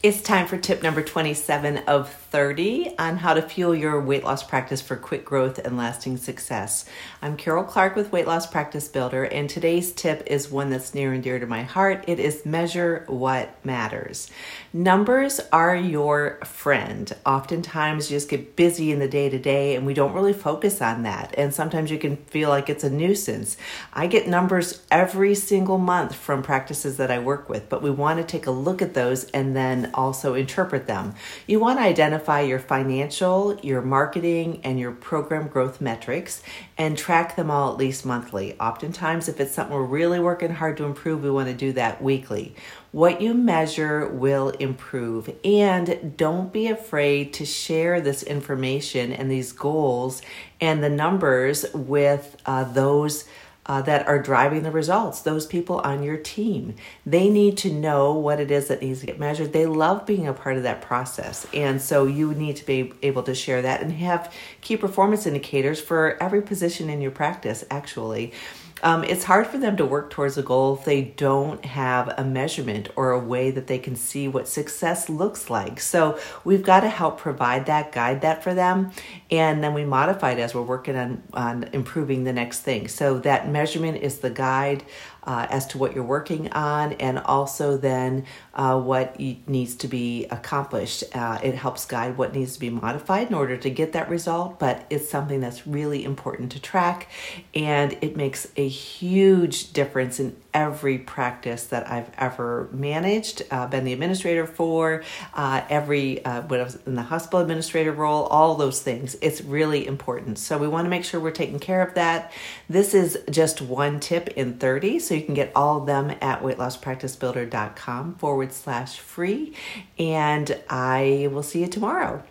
It's time for tip number 27 of 30 on how to fuel your weight loss practice for quick growth and lasting success. I'm Karol Clark with Weight Loss Practice Builder, and today's tip is one that's near and dear to my heart. It is measure what matters. Numbers are your friend. Oftentimes, you just get busy in the day to day, and we don't really focus on that. And sometimes you can feel like it's a nuisance. I get numbers every single month from practices that I work with, but we want to take a look at those and then also interpret them. You want to identify your financial, your marketing, and your program growth metrics and track them all at least monthly. Oftentimes, if it's something we're really working hard to improve, we want to do that weekly. What you measure will improve, and don't be afraid to share this information and these goals and the numbers with uh, those uh, that are driving the results, those people on your team. They need to know what it is that needs to get measured. They love being a part of that process. And so you need to be able to share that and have key performance indicators for every position in your practice, actually. Um, it's hard for them to work towards a goal if they don't have a measurement or a way that they can see what success looks like. So we've got to help provide that, guide that for them, and then we modify it as we're working on, on improving the next thing. So that measurement is the guide uh, as to what you're working on and also then uh, what needs to be accomplished. Uh, it helps guide what needs to be modified in order to get that result, but it's something that's really important to track and it makes huge difference in every practice that I've ever managed, uh, been the administrator for, uh, every, uh, when I was in the hospital administrator role, all those things. It's really important. So we want to make sure we're taking care of that. This is just one tip in 30, so you can get all of them at weightlosspracticebuilder.com forward slash free. And I will see you tomorrow.